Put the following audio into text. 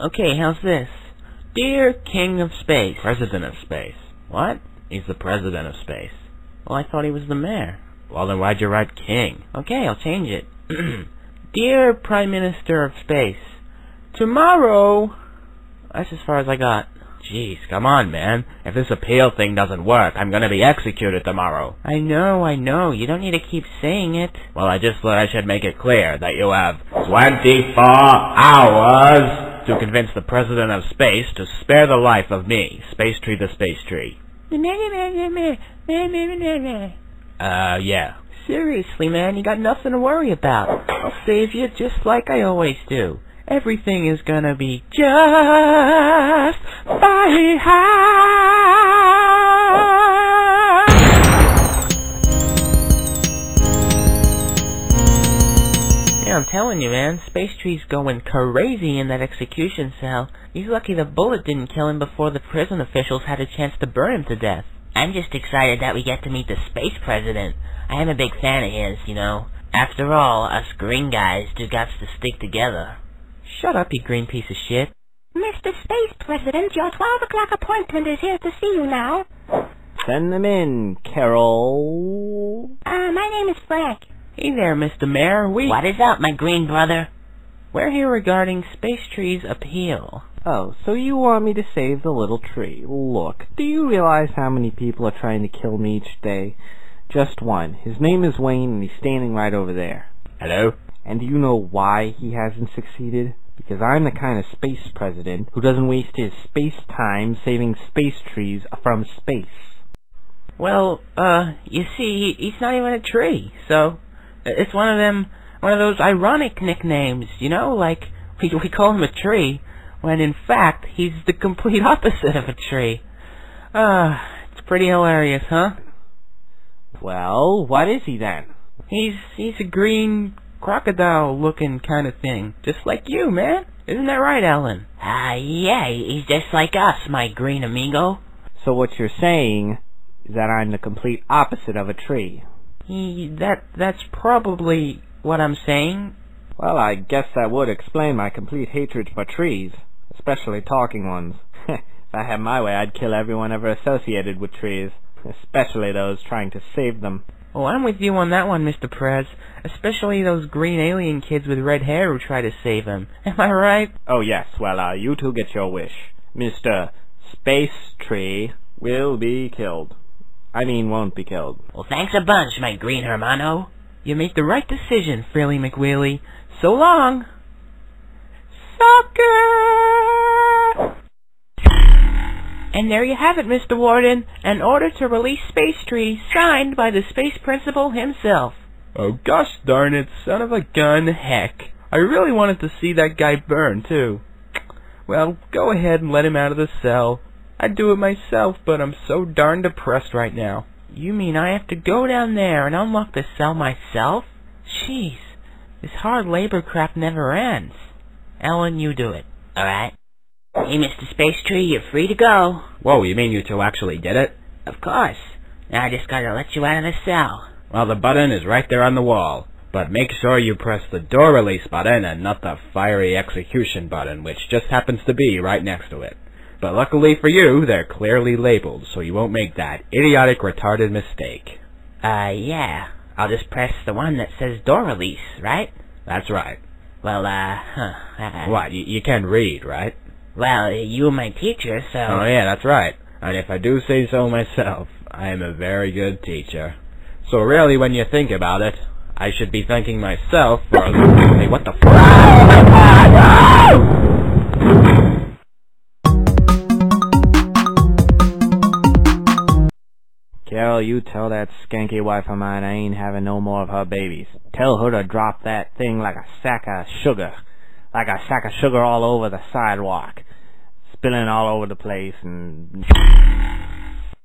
Okay, how's this? Dear King of Space. President of Space. What? He's the President of Space. Well, I thought he was the mayor. Well, then why'd you write King? Okay, I'll change it. Dear Prime Minister of Space, tomorrow... That's as far as I got. Jeez, come on, man. If this appeal thing doesn't work, I'm gonna be executed tomorrow. I know, I know. You don't need to keep saying it. Well, I just thought I should make it clear that you have 24 hours to convince the President of Space to spare the life of me, Space Tree the Space Tree. Uh, yeah. Seriously, man, you got nothing to worry about. I'll save you just like I always do. Everything is gonna be just fine. I'm telling you, man, Space Tree's going crazy in that execution cell. He's lucky the bullet didn't kill him before the prison officials had a chance to burn him to death. I'm just excited that we get to meet the space president. I am a big fan of his, you know. After all, us green guys do got to stick together. Shut up, you green piece of shit. Mr. Space President, your 12 o'clock appointment is here to see you now. Send them in, Carol. Uh, my name is Frank. Hey there, Mr. Mayor. We... What is up, my green brother? We're here regarding Space Tree's appeal. Oh, so you want me to save the little tree. Look, do you realize how many people are trying to kill me each day? Just one. His name is Wayne, and he's standing right over there. Hello? And do you know why he hasn't succeeded? Because I'm the kind of space president who doesn't waste his space time saving space trees from space. Well, uh, you see, he's not even a tree, so it's one of them, one of those ironic nicknames, you know, like we, we call him a tree, when in fact he's the complete opposite of a tree. Ah, uh, it's pretty hilarious, huh? Well, what is he then? He's he's a green crocodile looking kind of thing, just like you, man. Isn't that right, Alan? Ah, uh, yeah, he's just like us, my green amigo. So what you're saying is that I'm the complete opposite of a tree. He, that that's probably what I'm saying. Well, I guess that would explain my complete hatred for trees, especially talking ones. if I had my way, I'd kill everyone ever associated with trees, especially those trying to save them. Oh, I'm with you on that one, Mr. Prez. Especially those green alien kids with red hair who try to save him. Am I right? Oh, yes. Well, uh, you two get your wish. Mr. Space Tree will be killed. I mean, won't be killed. Well, thanks a bunch, my green hermano. You make the right decision, Frilly McWheely. So long! Sucker! And there you have it, Mr. Warden. An order to release Space Tree, signed by the Space Principal himself. Oh gosh darn it, son of a gun, heck. I really wanted to see that guy burn, too. Well, go ahead and let him out of the cell. I'd do it myself, but I'm so darn depressed right now. You mean I have to go down there and unlock the cell myself? Jeez, this hard labor crap never ends. Ellen, you do it. Alright. Hey, Mr. Space Tree, you're free to go. Whoa, you mean you two actually did it? Of course. Now I just gotta let you out of the cell. Well, the button is right there on the wall. But make sure you press the door release button and not the fiery execution button, which just happens to be right next to it. But luckily for you, they're clearly labeled, so you won't make that idiotic retarded mistake. Uh, yeah. I'll just press the one that says door release, right? That's right. Well, uh, huh. Uh, what, you, you can read, right? Well, you were my teacher, so... Oh, yeah, that's right. And if I do say so myself, I am a very good teacher. So really, when you think about it, I should be thanking myself for... hey, what the fuck? You tell that skanky wife of mine I ain't having no more of her babies. Tell her to drop that thing like a sack of sugar. Like a sack of sugar all over the sidewalk. Spilling all over the place and...